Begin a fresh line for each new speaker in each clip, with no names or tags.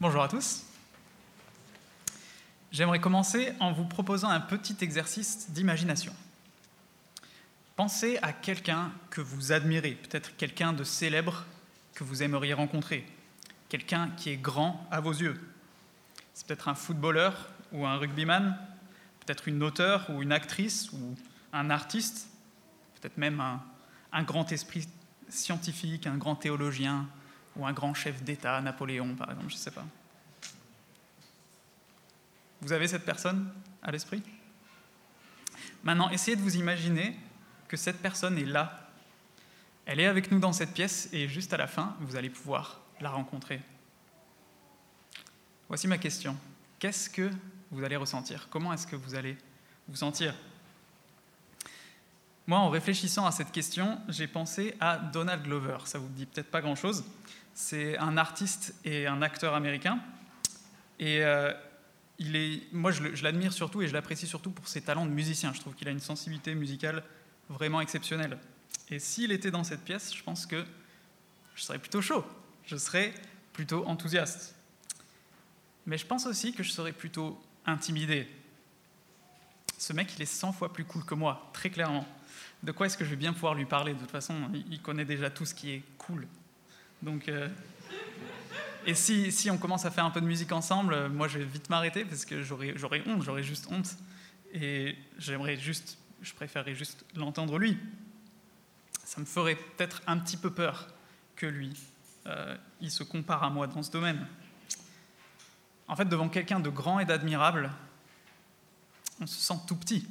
Bonjour à tous. J'aimerais commencer en vous proposant un petit exercice d'imagination. Pensez à quelqu'un que vous admirez, peut-être quelqu'un de célèbre que vous aimeriez rencontrer, quelqu'un qui est grand à vos yeux. C'est peut-être un footballeur ou un rugbyman, peut-être une auteure ou une actrice ou un artiste, peut-être même un, un grand esprit scientifique, un grand théologien, ou un grand chef d'État, Napoléon par exemple, je ne sais pas. Vous avez cette personne à l'esprit? Maintenant, essayez de vous imaginer que cette personne est là. Elle est avec nous dans cette pièce et juste à la fin, vous allez pouvoir la rencontrer. Voici ma question. Qu'est-ce que vous allez ressentir? Comment est-ce que vous allez vous sentir? Moi, en réfléchissant à cette question, j'ai pensé à Donald Glover. Ça vous dit peut-être pas grand-chose. C'est un artiste et un acteur américain. Et euh, il est, moi, je, l'admire surtout et je l'apprécie surtout pour ses talents de musicien. Je trouve qu'il a une sensibilité musicale vraiment exceptionnelle. Et s'il était dans cette pièce, je pense que je serais plutôt chaud. Je serais plutôt enthousiaste. Mais je pense aussi que je serais plutôt intimidé. Ce mec, il est 100 fois plus cool que moi, très clairement. De quoi est-ce que je vais bien pouvoir lui parler? De toute façon, il connaît déjà tout ce qui est cool. Donc, euh, et si, on commence à faire un peu de musique ensemble, euh, moi je vais vite m'arrêter parce que j'aurais honte, j'aurais juste honte. Et j'aimerais juste, je préférerais juste l'entendre lui. Ça me ferait peut-être un petit peu peur que lui, euh, il se compare à moi dans ce domaine. En fait, devant quelqu'un de grand et d'admirable, on se sent tout petit.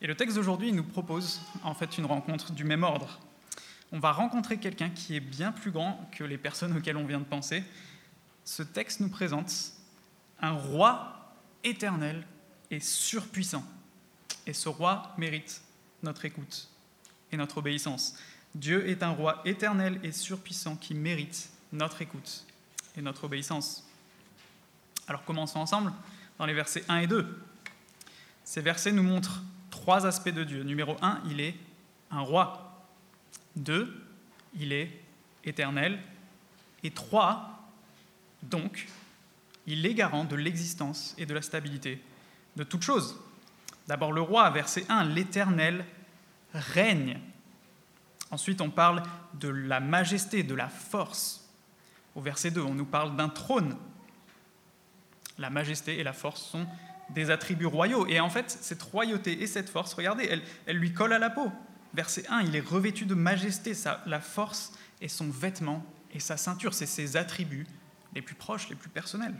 Et le texte d'aujourd'hui nous propose en fait une rencontre du même ordre on va rencontrer quelqu'un qui est bien plus grand que les personnes auxquelles on vient de penser. Ce texte nous présente un roi éternel et surpuissant. Et ce roi mérite notre écoute et notre obéissance. Dieu est un roi éternel et surpuissant qui mérite notre écoute et notre obéissance. Alors commençons ensemble dans les versets 1 et 2. Ces versets nous montrent trois aspects de Dieu. Numéro 1, il est un roi. Deux, il est éternel. Et trois, donc, il est garant de l'existence et de la stabilité de toutes choses. D'abord le roi, verset 1, l'Éternel règne. Ensuite, on parle de la majesté, de la force. Au verset 2, on nous parle d'un trône. La majesté et la force sont des attributs royaux. Et en fait, cette royauté et cette force, regardez, elles, elles lui collent à la peau verset 1, il est revêtu de majesté, sa, la force est son vêtement et sa ceinture, c'est ses attributs les plus proches, les plus personnels.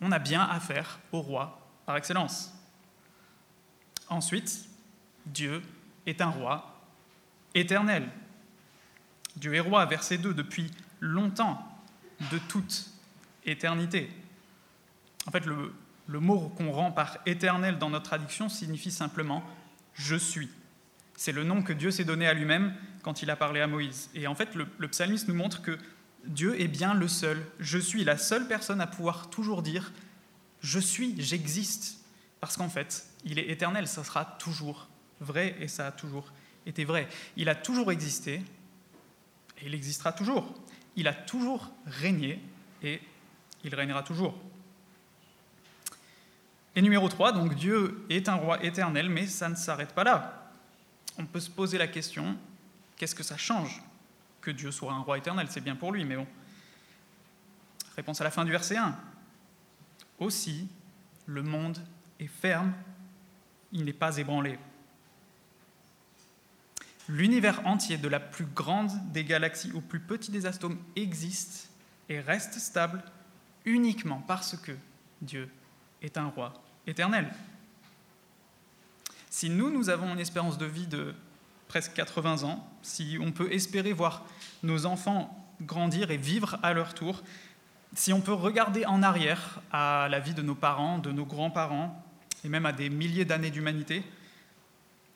On a bien affaire au roi par excellence. Ensuite, Dieu est un roi éternel. Dieu est roi, verset 2, depuis longtemps, de toute éternité. En fait, le, le mot qu'on rend par éternel dans notre traduction signifie simplement je suis. C'est le nom que Dieu s'est donné à lui-même quand il a parlé à Moïse. Et en fait, le, psalmiste nous montre que Dieu est bien le seul. Je suis la seule personne à pouvoir toujours dire je suis, j'existe. Parce qu'en fait, il est éternel, ça sera toujours vrai et ça a toujours été vrai. Il a toujours existé et il existera toujours. Il a toujours régné et il régnera toujours. Et numéro 3, donc Dieu est un roi éternel, mais ça ne s'arrête pas là on peut se poser la question, qu'est-ce que ça change que Dieu soit un roi éternel? C'est bien pour lui, mais bon. Réponse à la fin du verset 1. Aussi, le monde est ferme, il n'est pas ébranlé. L'univers entier, de la plus grande des galaxies au plus petit des atomes, existe et reste stable uniquement parce que Dieu est un roi éternel. Si nous, nous avons une espérance de vie de presque 80 ans, si on peut espérer voir nos enfants grandir et vivre à leur tour, si on peut regarder en arrière à la vie de nos parents, de nos grands-parents, et même à des milliers d'années d'humanité,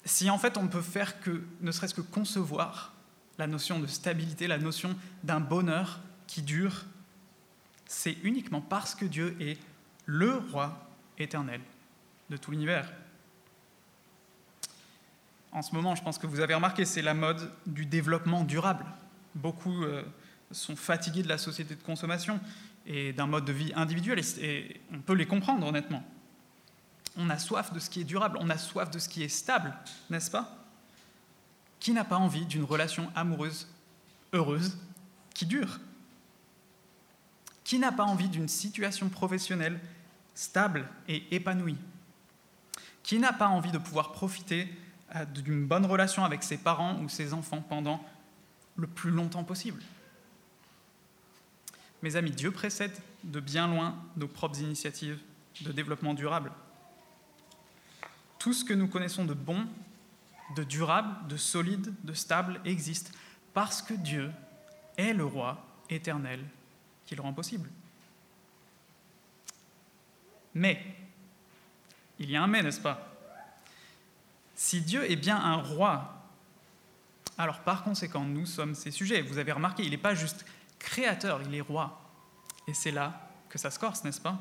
si en fait on peut faire que, ne serait-ce que concevoir la notion de stabilité, la notion d'un bonheur qui dure, c'est uniquement parce que Dieu est le roi éternel de tout l'univers en ce moment, je pense que vous avez remarqué, c'est la mode du développement durable. Beaucoup euh, sont fatigués de la société de consommation et d'un mode de vie individualiste, et on peut les comprendre honnêtement. On a soif de ce qui est durable, on a soif de ce qui est stable, n'est-ce pas? Qui n'a pas envie d'une relation amoureuse, heureuse, qui dure? Qui n'a pas envie d'une situation professionnelle stable et épanouie Qui n'a pas envie de pouvoir profiter euh, d'une bonne relation avec ses parents ou ses enfants pendant le plus longtemps possible Mes amis, Dieu précède de bien loin nos propres initiatives de développement durable. Tout ce que nous connaissons de bon, de durable, de solide, de stable existe parce que Dieu est le roi éternel qui le rend possible. Mais, il y a un mais, n'est-ce pas? Si Dieu est bien un roi, alors par conséquent, nous sommes ses sujets. Vous avez remarqué, il n'est pas juste créateur, il est roi. Et c'est là que ça se corse, n'est-ce pas?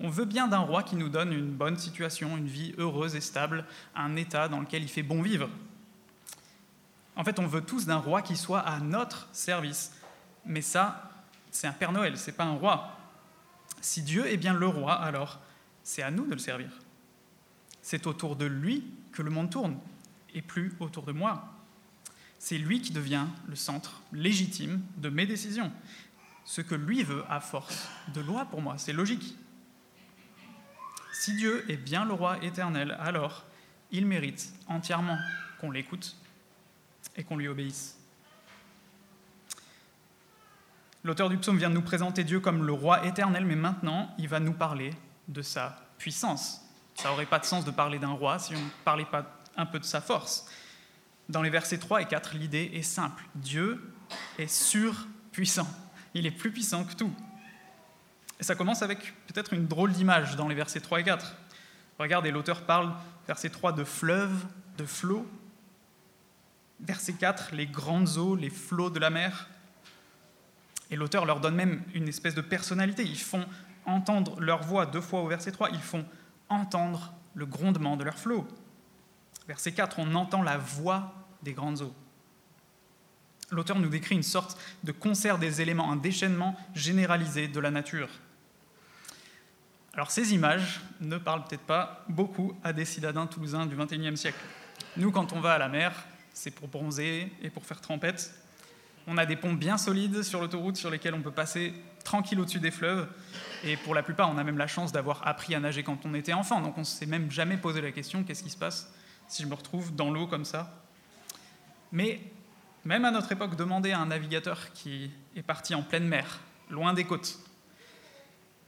On veut bien d'un roi qui nous donne une bonne situation, une vie heureuse et stable, un état dans lequel il fait bon vivre. En fait, on veut tous d'un roi qui soit à notre service. Mais ça, c'est un Père Noël, c'est pas un roi. Si Dieu est bien le roi, alors c'est à nous de le servir. C'est autour de lui que le monde tourne, et plus autour de moi. C'est lui qui devient le centre légitime de mes décisions. Ce que lui veut à force de loi pour moi, c'est logique. Si Dieu est bien le roi éternel, alors il mérite entièrement qu'on l'écoute et qu'on lui obéisse. L'auteur du psaume vient de nous présenter Dieu comme le roi éternel, mais maintenant il va nous parler de sa puissance. Ça n'aurait pas de sens de parler d'un roi si on ne parlait pas un peu de sa force. Dans les versets 3 et 4, l'idée est simple. Dieu est surpuissant. Il est plus puissant que tout. Et ça commence avec peut-être une drôle d'image dans les versets 3 et 4. Regardez, l'auteur parle, verset 3, de fleuves, de flots. Verset 4, les grandes eaux, les flots de la mer. Et l'auteur leur donne même une espèce de personnalité. Ils font entendre leur voix deux fois au verset 3, ils font entendre le grondement de leur flot. Verset 4, on entend la voix des grandes eaux. L'auteur nous décrit une sorte de concert des éléments, un déchaînement généralisé de la nature. Alors ces images ne parlent peut-être pas beaucoup à des citadins toulousains du XXIe siècle. Nous, quand on va à la mer, c'est pour bronzer et pour faire trempette. On a des ponts bien solides sur l'autoroute sur lesquels on peut passer tranquille au-dessus des fleuves. Et pour la plupart, on a même la chance d'avoir appris à nager quand on était enfant. Donc on ne s'est même jamais posé la question qu'est-ce qui se passe si je me retrouve dans l'eau comme ça? Mais même à notre époque, demander à un navigateur qui est parti en pleine mer, loin des côtes,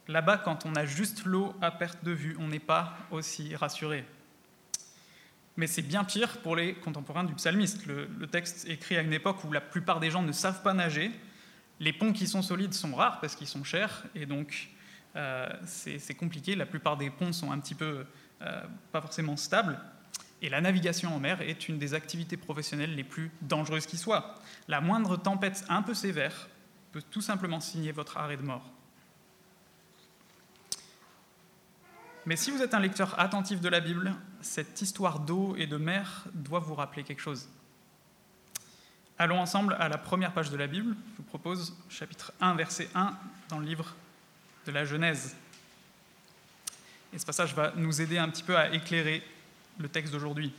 là-bas, quand on a juste l'eau à perte de vue, on n'est pas aussi rassuré. Mais c'est bien pire pour les contemporains du psalmiste. Le, le, texte écrit à une époque où la plupart des gens ne savent pas nager. Les ponts qui sont solides sont rares parce qu'ils sont chers et donc euh, c'est compliqué. La plupart des ponts sont un petit peu euh, pas forcément stables. Et la navigation en mer est une des activités professionnelles les plus dangereuses qui soient. La moindre tempête un peu sévère peut tout simplement signer votre arrêt de mort. Mais si vous êtes un lecteur attentif de la Bible, cette histoire d'eau et de mer doit vous rappeler quelque chose. Allons ensemble à la première page de la Bible. Je vous propose chapitre 1, verset 1 dans le livre de la Genèse. Et ce passage va nous aider un petit peu à éclairer le texte d'aujourd'hui.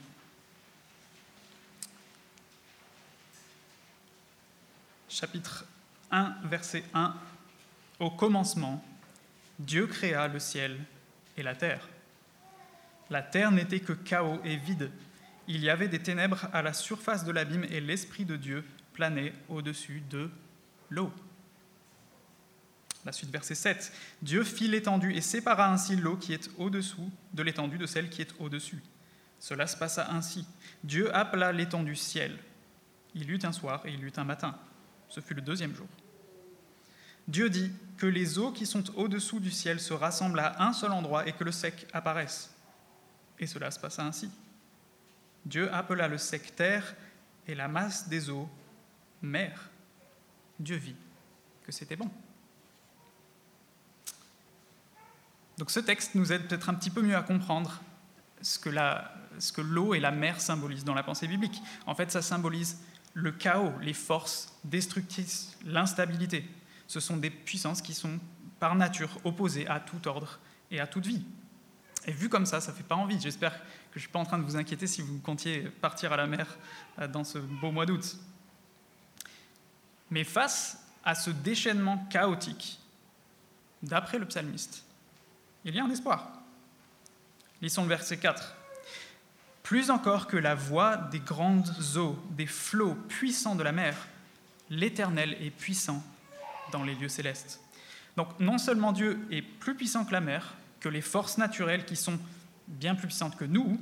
Chapitre 1, verset 1. Au commencement, Dieu créa le ciel et la terre. La terre n'était que chaos et vide. Il y avait des ténèbres à la surface de l'abîme et l'Esprit de Dieu planait au-dessus de l'eau. La suite, verset 7. Dieu fit l'étendue et sépara ainsi l'eau qui est au-dessous de l'étendue de celle qui est au-dessus. Cela se passa ainsi. Dieu appela l'étendue ciel. Il eut un soir et il eut un matin. Ce fut le deuxième jour. Dieu dit que les eaux qui sont au-dessous du ciel se rassemblent à un seul endroit et que le sec apparaisse. Et cela se passa ainsi. Dieu appela le sec terre et la masse des eaux mer. Dieu vit que c'était bon. Donc ce texte nous aide peut-être un petit peu mieux à comprendre ce que, l'eau et la mer symbolisent dans la pensée biblique. En fait, ça symbolise le chaos, les forces destructrices, l'instabilité. Ce sont des puissances qui sont par nature opposées à tout ordre et à toute vie. Et vu comme ça, ça ne fait pas envie. J'espère que je ne suis pas en train de vous inquiéter si vous comptiez partir à la mer euh, dans ce beau mois d'août. Mais face à ce déchaînement chaotique, d'après le psalmiste, il y a un espoir. Lisons le verset 4. Plus encore que la voix des grandes eaux, des flots puissants de la mer, l'Éternel est puissant dans les lieux célestes. Donc non seulement Dieu est plus puissant que la mer, que les forces naturelles qui sont bien plus puissantes que nous,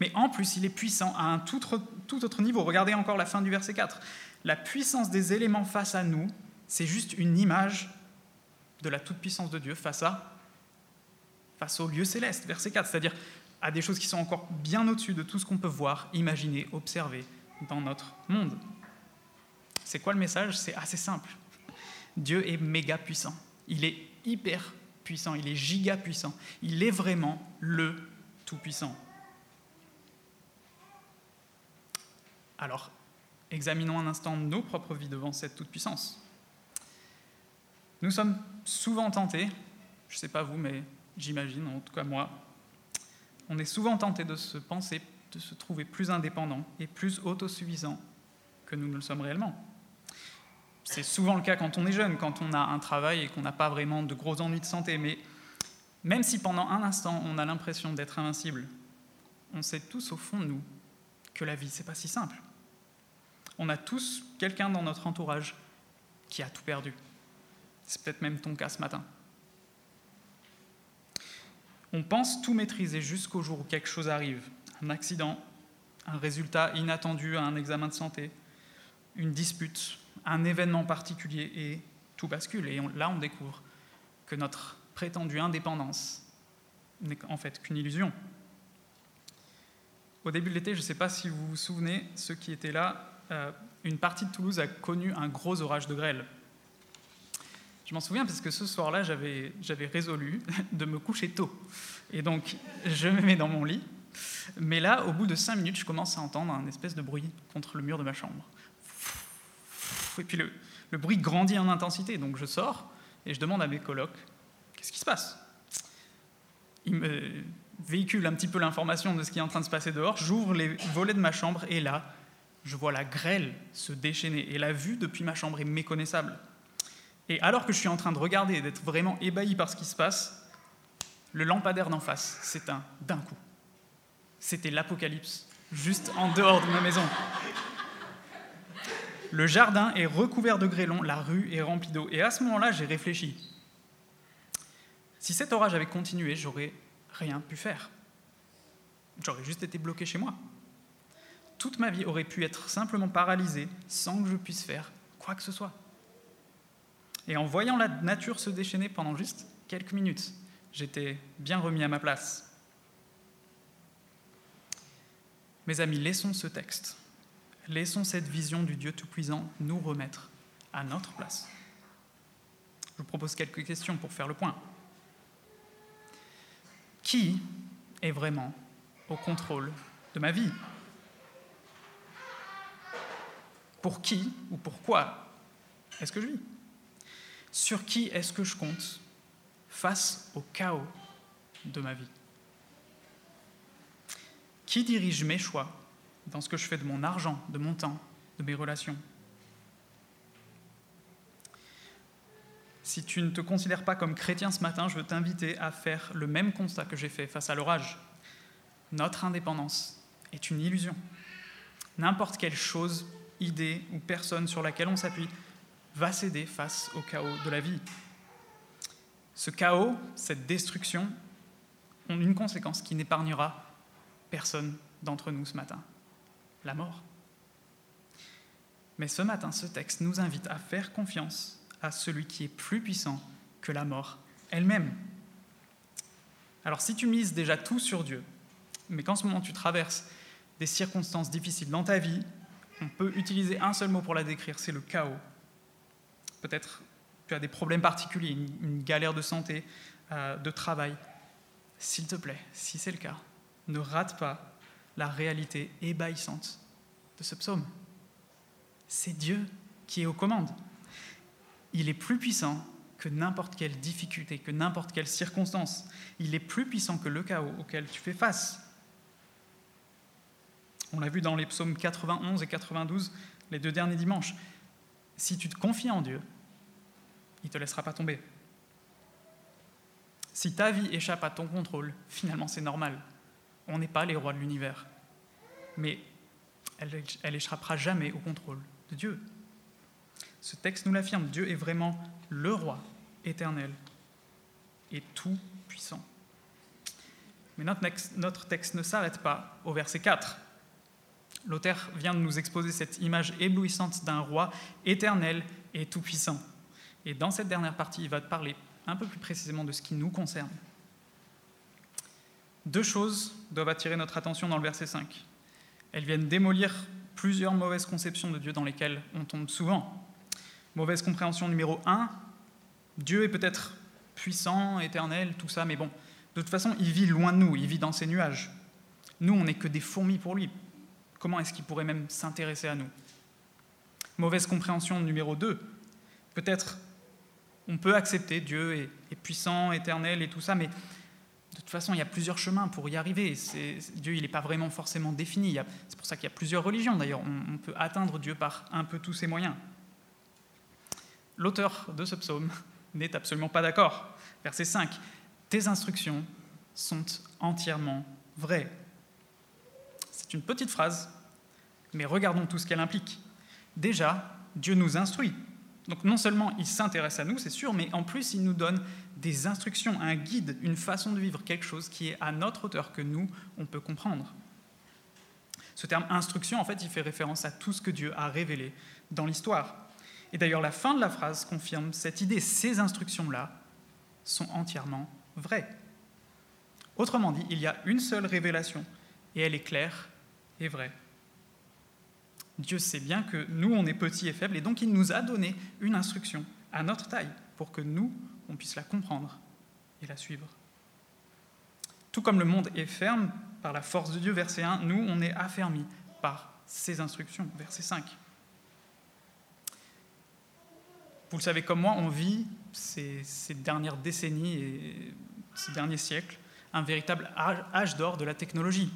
mais en plus il est puissant à un tout autre, niveau. Regardez encore la fin du verset 4. La puissance des éléments face à nous, c'est juste une image de la toute-puissance de Dieu face à face au lieu céleste, verset 4, c'est-à-dire à des choses qui sont encore bien au-dessus de tout ce qu'on peut voir, imaginer, observer dans notre monde. C'est quoi le message? C'est assez simple. Dieu est méga puissant. Il est hyper puissant, il est giga puissant. Il est vraiment le Tout-Puissant. Alors, examinons un instant nos propres vies devant cette toute-puissance. Nous sommes souvent tentés, je ne sais pas vous, mais j'imagine, en tout cas moi, on est souvent tenté de se penser, de se trouver plus indépendant et plus autosuffisant que nous ne le sommes réellement. C'est souvent le cas quand on est jeune, quand on a un travail et qu'on n'a pas vraiment de gros ennuis de santé, mais même si pendant un instant on a l'impression d'être invincible, on sait tous au fond de nous que la vie, c'est pas si simple. On a tous quelqu'un dans notre entourage qui a tout perdu. C'est peut-être même ton cas ce matin. On pense tout maîtriser jusqu'au jour où quelque chose arrive, un accident, un résultat inattendu à un examen de santé, une dispute, un événement particulier, et tout bascule. Et là, on découvre que notre prétendue indépendance n'est en fait qu'une illusion. Au début de l'été, je ne sais pas si vous vous souvenez, ceux qui étaient là, euh, une partie de Toulouse a connu un gros orage de grêle. Je m'en souviens parce que ce soir-là, j'avais, résolu de me coucher tôt. Et donc, je me mets dans mon lit. Mais là, au bout de cinq minutes, je commence à entendre un espèce de bruit contre le mur de ma chambre. Et puis le, bruit grandit en intensité. Donc je sors et je demande à mes colocs Qu'est-ce qui se passe? Ils me véhiculent un petit peu l'information de ce qui est en train de se passer dehors. J'ouvre les volets de ma chambre et là, je vois la grêle se déchaîner. Et la vue depuis ma chambre est méconnaissable. Et alors que je suis en train de regarder et d'être vraiment ébahi par ce qui se passe, le lampadaire d'en face s'éteint d'un coup. C'était l'apocalypse, juste en dehors de ma maison. Le jardin est recouvert de grêlons, la rue est remplie d'eau. Et à ce moment-là, j'ai réfléchi. Si cet orage avait continué, j'aurais rien pu faire. J'aurais juste été bloqué chez moi. Toute ma vie aurait pu être simplement paralysée sans que je puisse faire quoi que ce soit. Et en voyant la nature se déchaîner pendant juste quelques minutes, j'étais bien remis à ma place. Mes amis, laissons ce texte, laissons cette vision du Dieu Tout-Puissant nous remettre à notre place. Je vous propose quelques questions pour faire le point. Qui est vraiment au contrôle de ma vie? Pour qui ou pourquoi est-ce que je vis? Sur qui est-ce que je compte face au chaos de ma vie? Qui dirige mes choix? Dans ce que je fais de mon argent, de mon temps, de mes relations Si tu ne te considères pas comme chrétien ce matin, je veux t'inviter à faire le même constat que j'ai fait face à l'orage. Notre indépendance est une illusion. N'importe quelle chose, idée ou personne sur laquelle on s'appuie va céder face au chaos de la vie. Ce chaos, cette destruction, ont une conséquence qui n'épargnera personne d'entre nous ce matin, la mort. Mais ce matin, ce texte nous invite à faire confiance à celui qui est plus puissant que la mort elle-même. Alors si tu mises déjà tout sur Dieu, mais qu'en ce moment tu traverses des circonstances difficiles dans ta vie, on peut utiliser un seul mot pour la décrire, c'est le chaos peut-être tu as des problèmes particuliers, une, galère de santé, euh, de travail. S'il te plaît, si c'est le cas, ne rate pas la réalité ébahissante de ce psaume. c'est Dieu qui est aux commandes. Il est plus puissant que n'importe quelle difficulté, que n'importe quelle circonstance. Il est plus puissant que le chaos auquel tu fais face. On l'a vu dans les psaumes 91 et 92, les deux derniers dimanches. Si tu te confies en Dieu, il ne te laissera pas tomber. Si ta vie échappe à ton contrôle, finalement c'est normal. On n'est pas les rois de l'univers. Mais elle, elle échappera jamais au contrôle de Dieu. Ce texte nous l'affirme, Dieu est vraiment le roi éternel et tout puissant. Mais notre texte ne s'arrête pas au verset 4. L'auteur vient de nous exposer cette image éblouissante d'un roi éternel et tout-puissant. Et dans cette dernière partie, il va parler un peu plus précisément de ce qui nous concerne. Deux choses doivent attirer notre attention dans le verset 5. Elles viennent démolir plusieurs mauvaises conceptions de Dieu dans lesquelles on tombe souvent. Mauvaise compréhension numéro 1, Dieu est peut-être puissant, éternel, tout ça, mais bon, de toute façon, il vit loin de nous, il vit dans ses nuages. Nous, on n'est que des fourmis pour lui. Comment est-ce qu'il pourrait même s'intéresser à nous? Mauvaise compréhension numéro 2, peut-être on peut accepter Dieu est, puissant, éternel et tout ça, mais toute façon, il y a plusieurs chemins pour y arriver. Dieu, il n'est pas vraiment forcément défini. C'est pour ça qu'il y a plusieurs religions, d'ailleurs. On, peut atteindre Dieu par un peu tous ses moyens. L'auteur de ce psaume n'est absolument pas d'accord. Verset 5. Tes instructions sont entièrement vraies. C'est une petite phrase, mais regardons tout ce qu'elle implique. Déjà, Dieu nous instruit. Donc non seulement il s'intéresse à nous, c'est sûr, mais en plus il nous donne des instructions, un guide, une façon de vivre, quelque chose qui est à notre hauteur, que nous, on peut comprendre. Ce terme instruction, en fait, il fait référence à tout ce que Dieu a révélé dans l'histoire. Et d'ailleurs, la fin de la phrase confirme cette idée. Ces instructions-là sont entièrement vraies. Autrement dit, il y a une seule révélation, et elle est claire et vraie. Dieu sait bien que nous, on est petits et faibles, et donc il nous a donné une instruction à notre taille pour que nous, on puisse la comprendre et la suivre. Tout comme le monde est ferme par la force de Dieu, verset 1, nous, on est affermis par ses instructions, verset 5. Vous le savez comme moi, on vit ces, ces dernières décennies et ces derniers siècles un véritable âge d'or de la technologie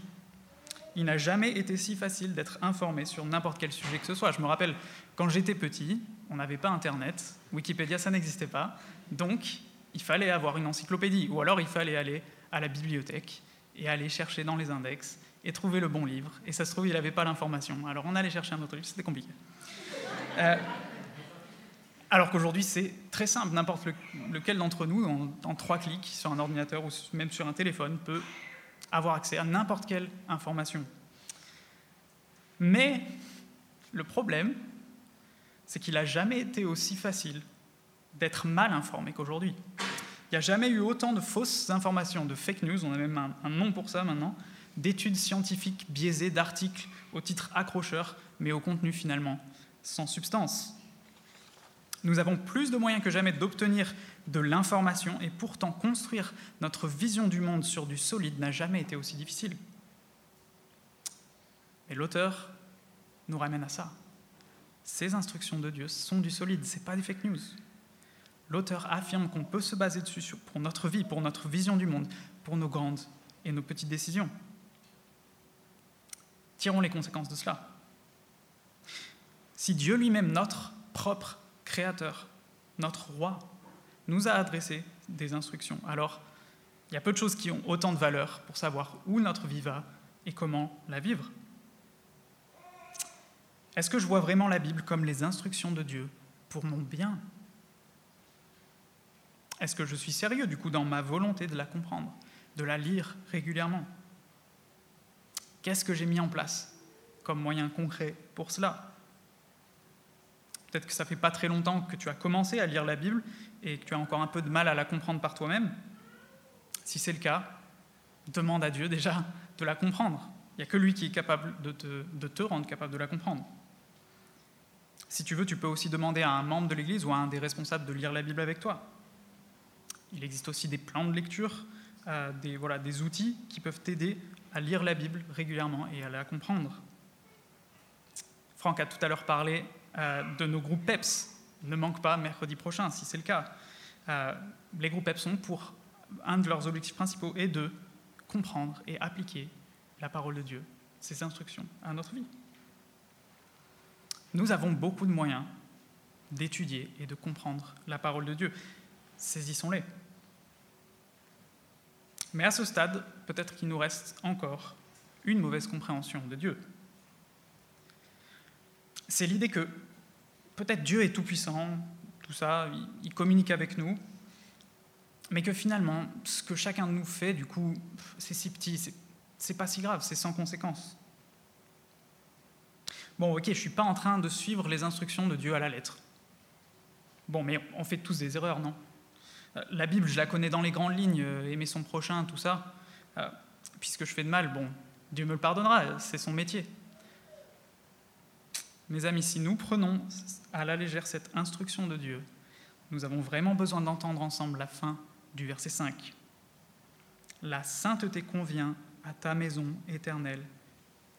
il n'a jamais été si facile d'être informé sur n'importe quel sujet que ce soit. Je me rappelle, quand j'étais petit, on n'avait pas Internet, Wikipédia, ça n'existait pas, donc il fallait avoir une encyclopédie, ou alors il fallait aller à la bibliothèque et aller chercher dans les index et trouver le bon livre. Et ça se trouve, il n'avait pas l'information. Alors on allait chercher un autre livre, c'était compliqué. Euh, alors qu'aujourd'hui, c'est très simple. N'importe lequel d'entre nous, en, en, trois clics sur un ordinateur ou même sur un téléphone, peut avoir accès à n'importe quelle information. Mais le problème, c'est qu'il n'a jamais été aussi facile d'être mal informé qu'aujourd'hui. Il n'y a jamais eu autant de fausses informations, de fake news, on a même un, nom pour ça maintenant, d'études scientifiques biaisées, d'articles au titre accrocheur, mais au contenu finalement sans substance. Nous avons plus de moyens que jamais d'obtenir de l'information et pourtant construire notre vision du monde sur du solide n'a jamais été aussi difficile. Et l'auteur nous ramène à ça. Ces instructions de Dieu sont du solide, ce n'est pas des fake news. L'auteur affirme qu'on peut se baser dessus pour notre vie, pour notre vision du monde, pour nos grandes et nos petites décisions. Tirons les conséquences de cela. Si Dieu lui-même, notre propre Créateur, notre roi, nous a adressé des instructions. Alors, il y a peu de choses qui ont autant de valeur pour savoir où notre vie va et comment la vivre. Est-ce que je vois vraiment la Bible comme les instructions de Dieu pour mon bien? Est-ce que je suis sérieux du coup dans ma volonté de la comprendre, de la lire régulièrement? Qu'est-ce que j'ai mis en place comme moyen concret pour cela? Peut-être que ça fait pas très longtemps que tu as commencé à lire la Bible et que tu as encore un peu de mal à la comprendre par toi-même. Si c'est le cas, demande à Dieu déjà de la comprendre. Il n'y a que lui qui est capable de te, de te rendre capable de la comprendre. Si tu veux, tu peux aussi demander à un membre de l'Église ou à un des responsables de lire la Bible avec toi. Il existe aussi des plans de lecture, euh, des, voilà, des outils qui peuvent t'aider à lire la Bible régulièrement et à la comprendre. Franck a tout à l'heure parlé euh, de nos groupes PEPS ne manque pas mercredi prochain, si c'est le cas. Euh, les groupes PEPS sont pour un de leurs objectifs principaux est de comprendre et appliquer la parole de Dieu, ses instructions à notre vie. Nous avons beaucoup de moyens d'étudier et de comprendre la parole de Dieu. Saisissons-les. Mais à ce stade, peut-être qu'il nous reste encore une mauvaise compréhension de Dieu. C'est l'idée que peut-être Dieu est tout-puissant, tout ça, il communique avec nous, mais que finalement, ce que chacun de nous fait, du coup, c'est si petit, c'est pas si grave, c'est sans conséquence. Bon, ok, je ne suis pas en train de suivre les instructions de Dieu à la lettre. Bon, mais on fait tous des erreurs, non? Euh, La Bible, je la connais dans les grandes lignes, euh, aimer son prochain, tout ça. Euh, puisque je fais de mal, bon, Dieu me le pardonnera, c'est son métier. Mes amis, si nous prenons à la légère cette instruction de Dieu, nous avons vraiment besoin d'entendre ensemble la fin du verset 5. La sainteté convient à ta maison éternelle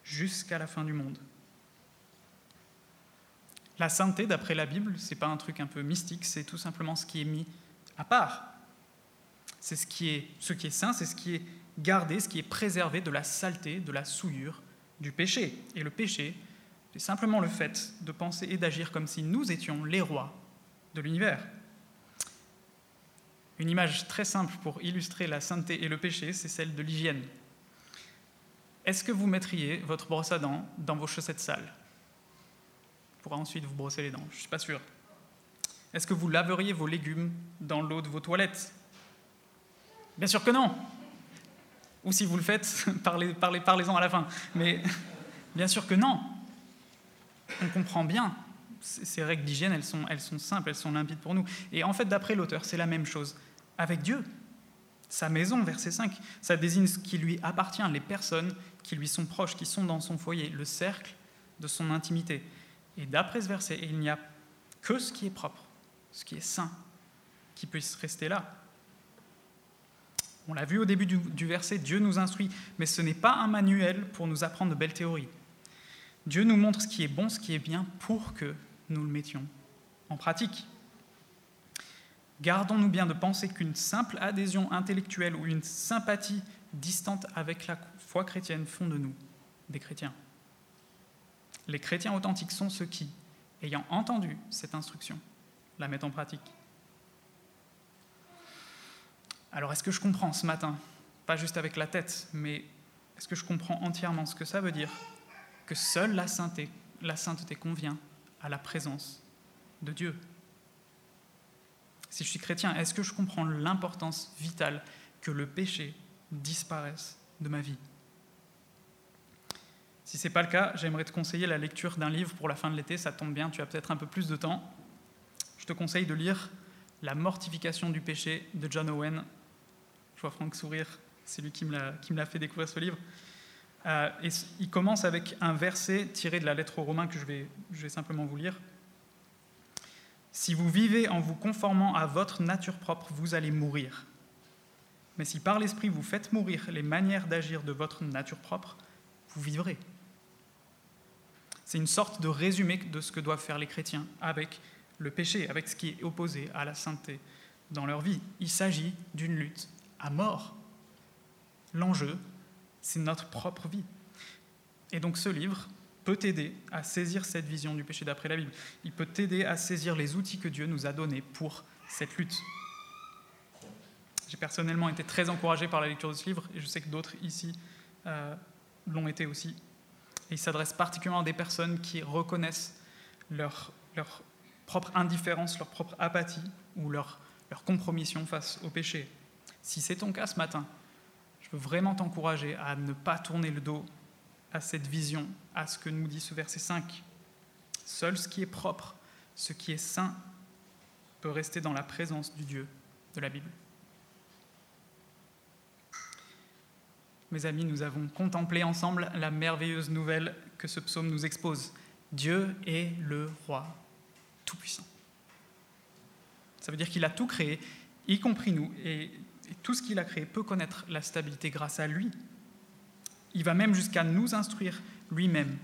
jusqu'à la fin du monde. La sainteté, d'après la Bible, ce n'est pas un truc un peu mystique, c'est tout simplement ce qui est mis à part. C'est ce qui est, ce qui est saint, c'est ce qui est gardé, ce qui est préservé de la saleté, de la souillure, du péché. Et le péché, c'est simplement le fait de penser et d'agir comme si nous étions les rois de l'univers. Une image très simple pour illustrer la sainteté et le péché, c'est celle de l'hygiène. Est-ce que vous mettriez votre brosse à dents dans vos chaussettes sales? Pour ensuite vous brosser les dents Je ne suis pas sûr. Est-ce que vous laveriez vos légumes dans l'eau de vos toilettes? Bien sûr que non. Ou si vous le faites, parlez, parlez, parlez-en à la fin. Mais bien sûr que non. On comprend bien. Ces règles d'hygiène, elles sont, elles sont simples, elles sont limpides pour nous. Et en fait, d'après l'auteur, c'est la même chose avec Dieu. Sa maison, verset 5, ça désigne ce qui lui appartient, les personnes qui lui sont proches, qui sont dans son foyer, le cercle de son intimité. Et d'après ce verset, il n'y a que ce qui est propre, ce qui est saint, qui puisse rester là. On l'a vu au début du, du, verset, Dieu nous instruit, mais ce n'est pas un manuel pour nous apprendre de belles théories. Dieu nous montre ce qui est bon, ce qui est bien, pour que nous le mettions en pratique. Gardons-nous bien de penser qu'une simple adhésion intellectuelle ou une sympathie distante avec la foi chrétienne font de nous des chrétiens. Les chrétiens authentiques sont ceux qui, ayant entendu cette instruction, la mettent en pratique. Alors est-ce que je comprends ce matin, pas juste avec la tête, mais est-ce que je comprends entièrement ce que ça veut dire? Que seule la sainteté, la sainteté convient à la présence de Dieu. Si je suis chrétien, est-ce que je comprends l'importance vitale que le péché disparaisse de ma vie? Si ce n'est pas le cas, j'aimerais te conseiller la lecture d'un livre pour la fin de l'été. Ça tombe bien, tu as peut-être un peu plus de temps. Je te conseille de lire La mortification du péché de John Owen. Je vois Franck sourire, c'est lui qui me l'a fait découvrir ce livre. Euh, il commence avec un verset tiré de la lettre aux Romains que je vais simplement vous lire. Si vous vivez en vous conformant à votre nature propre, vous allez mourir. Mais si par l'Esprit vous faites mourir les manières d'agir de votre nature propre, vous vivrez. C'est une sorte de résumé de ce que doivent faire les chrétiens avec le péché, avec ce qui est opposé à la sainteté dans leur vie. Il s'agit d'une lutte à mort. L'enjeu, c'est notre propre vie. Et donc ce livre, peut t'aider à saisir cette vision du péché d'après la Bible. Il peut t'aider à saisir les outils que Dieu nous a donnés pour cette lutte. J'ai personnellement été très encouragé par la lecture de ce livre et je sais que d'autres ici euh, l'ont été aussi. Il s'adresse particulièrement à des personnes qui reconnaissent leur, leur propre indifférence, leur propre apathie ou leur, leur compromission face au péché. Si c'est ton cas ce matin, je veux vraiment t'encourager à ne pas tourner le dos à cette vision, à ce que nous dit ce verset 5. Seul ce qui est propre, ce qui est saint, peut rester dans la présence du Dieu de la Bible. Mes amis, nous avons contemplé ensemble la merveilleuse nouvelle que ce psaume nous expose. Dieu est le roi tout-puissant. Ça veut dire qu'il a tout créé, y compris nous, et, tout ce qu'il a créé peut connaître la stabilité grâce à lui, il va même jusqu'à nous instruire lui-même.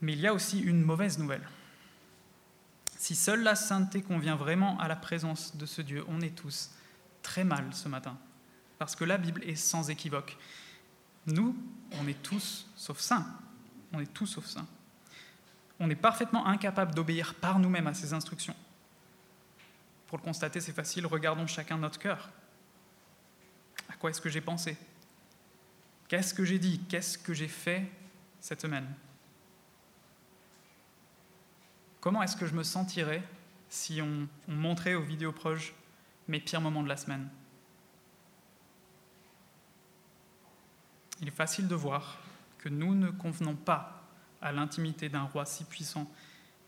Mais il y a aussi une mauvaise nouvelle. Si seule la sainteté convient vraiment à la présence de ce Dieu, on est tous très mal ce matin, parce que la Bible est sans équivoque. Nous, on est tous sauf saints. On est tous sauf saints. On est parfaitement incapable d'obéir par nous-mêmes à ses instructions. Pour le constater, c'est facile, regardons chacun notre cœur. À quoi est-ce que j'ai pensé? Qu'est-ce que j'ai dit? Qu'est-ce que j'ai fait cette semaine? Comment est-ce que je me sentirais si on, on montrait aux vidéos proches mes pires moments de la semaine? Il est facile de voir que nous ne convenons pas à l'intimité d'un roi si puissant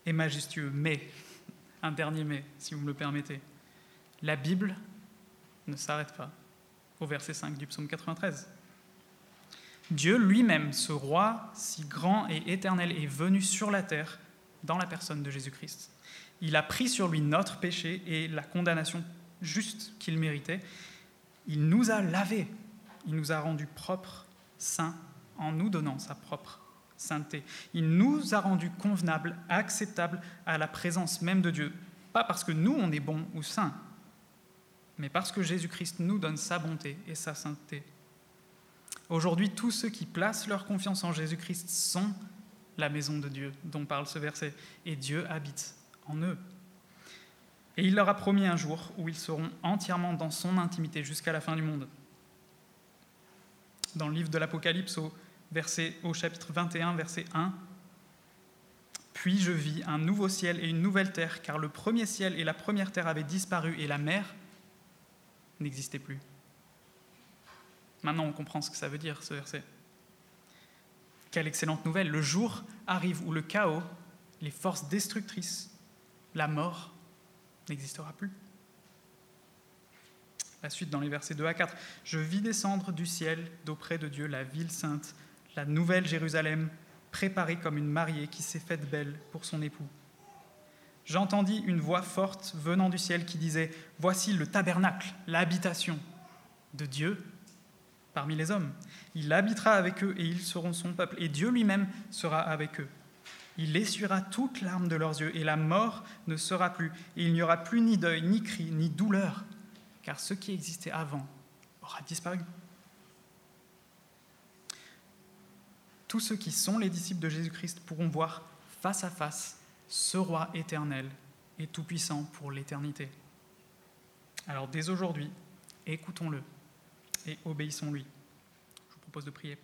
et majestueux. Mais, un dernier mais, si vous me le permettez, la Bible ne s'arrête pas au verset 5 du psaume 93. Dieu lui-même, ce roi si grand et éternel, est venu sur la terre dans la personne de Jésus-Christ. Il a pris sur lui notre péché et la condamnation juste qu'il méritait. Il nous a lavés, il nous a rendus propres, saints, en nous donnant sa propre sainteté. Il nous a rendus convenables, acceptables à la présence même de Dieu. Pas parce que nous, on est bons ou saints, mais parce que Jésus-Christ nous donne sa bonté et sa sainteté. Aujourd'hui, tous ceux qui placent leur confiance en Jésus-Christ sont la maison de Dieu dont parle ce verset, et Dieu habite en eux. Et il leur a promis un jour où ils seront entièrement dans son intimité jusqu'à la fin du monde. Dans le livre de l'Apocalypse, au, chapitre 21, verset 1, Puis je vis un nouveau ciel et une nouvelle terre, car le premier ciel et la première terre avaient disparu et la mer n'existait plus. Maintenant, on comprend ce que ça veut dire, ce verset. Quelle excellente nouvelle. Le jour arrive où le chaos, les forces destructrices, la mort n'existera plus. La suite dans les versets 2 à 4. Je vis descendre du ciel d'auprès de Dieu la ville sainte, la nouvelle Jérusalem, préparée comme une mariée qui s'est faite belle pour son époux. J'entendis une voix forte venant du ciel qui disait, Voici le tabernacle, l'habitation de Dieu parmi les hommes. Il habitera avec eux et ils seront son peuple, et Dieu lui-même sera avec eux. Il essuiera toute larme de leurs yeux, et la mort ne sera plus, et il n'y aura plus ni deuil, ni cri, ni douleur, car ce qui existait avant aura disparu. Tous ceux qui sont les disciples de Jésus-Christ pourront voir face à face ce roi éternel et tout-puissant pour l'éternité. Alors dès aujourd'hui, écoutons-le et obéissons-lui. Je vous propose de prier.